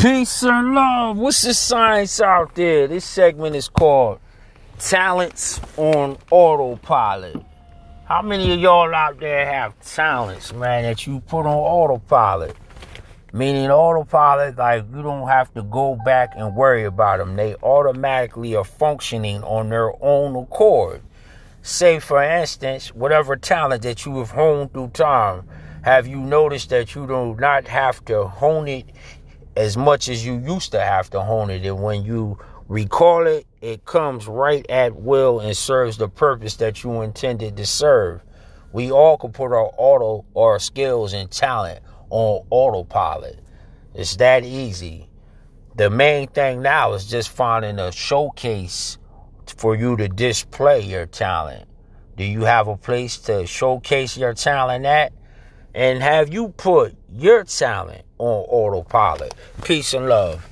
Peace and love. What's the science out there? This segment is called Talents on Autopilot. How many of y'all out there have talents, man, that you put on autopilot? Meaning autopilot, like you don't have to go back and worry about them. They automatically are functioning on their own accord. Say, for instance, whatever talent that you have honed through time, have you noticed that you do not have to hone it as much as you used to have to hone it. And when you recall it, it comes right at will and serves the purpose that you intended to serve. We all can put our auto our skills and talent on autopilot. It's that easy. The main thing now is just finding a showcase for you to display your talent. Do you have a place to showcase your talent at? And have you put your talent on autopilot? Peace and love.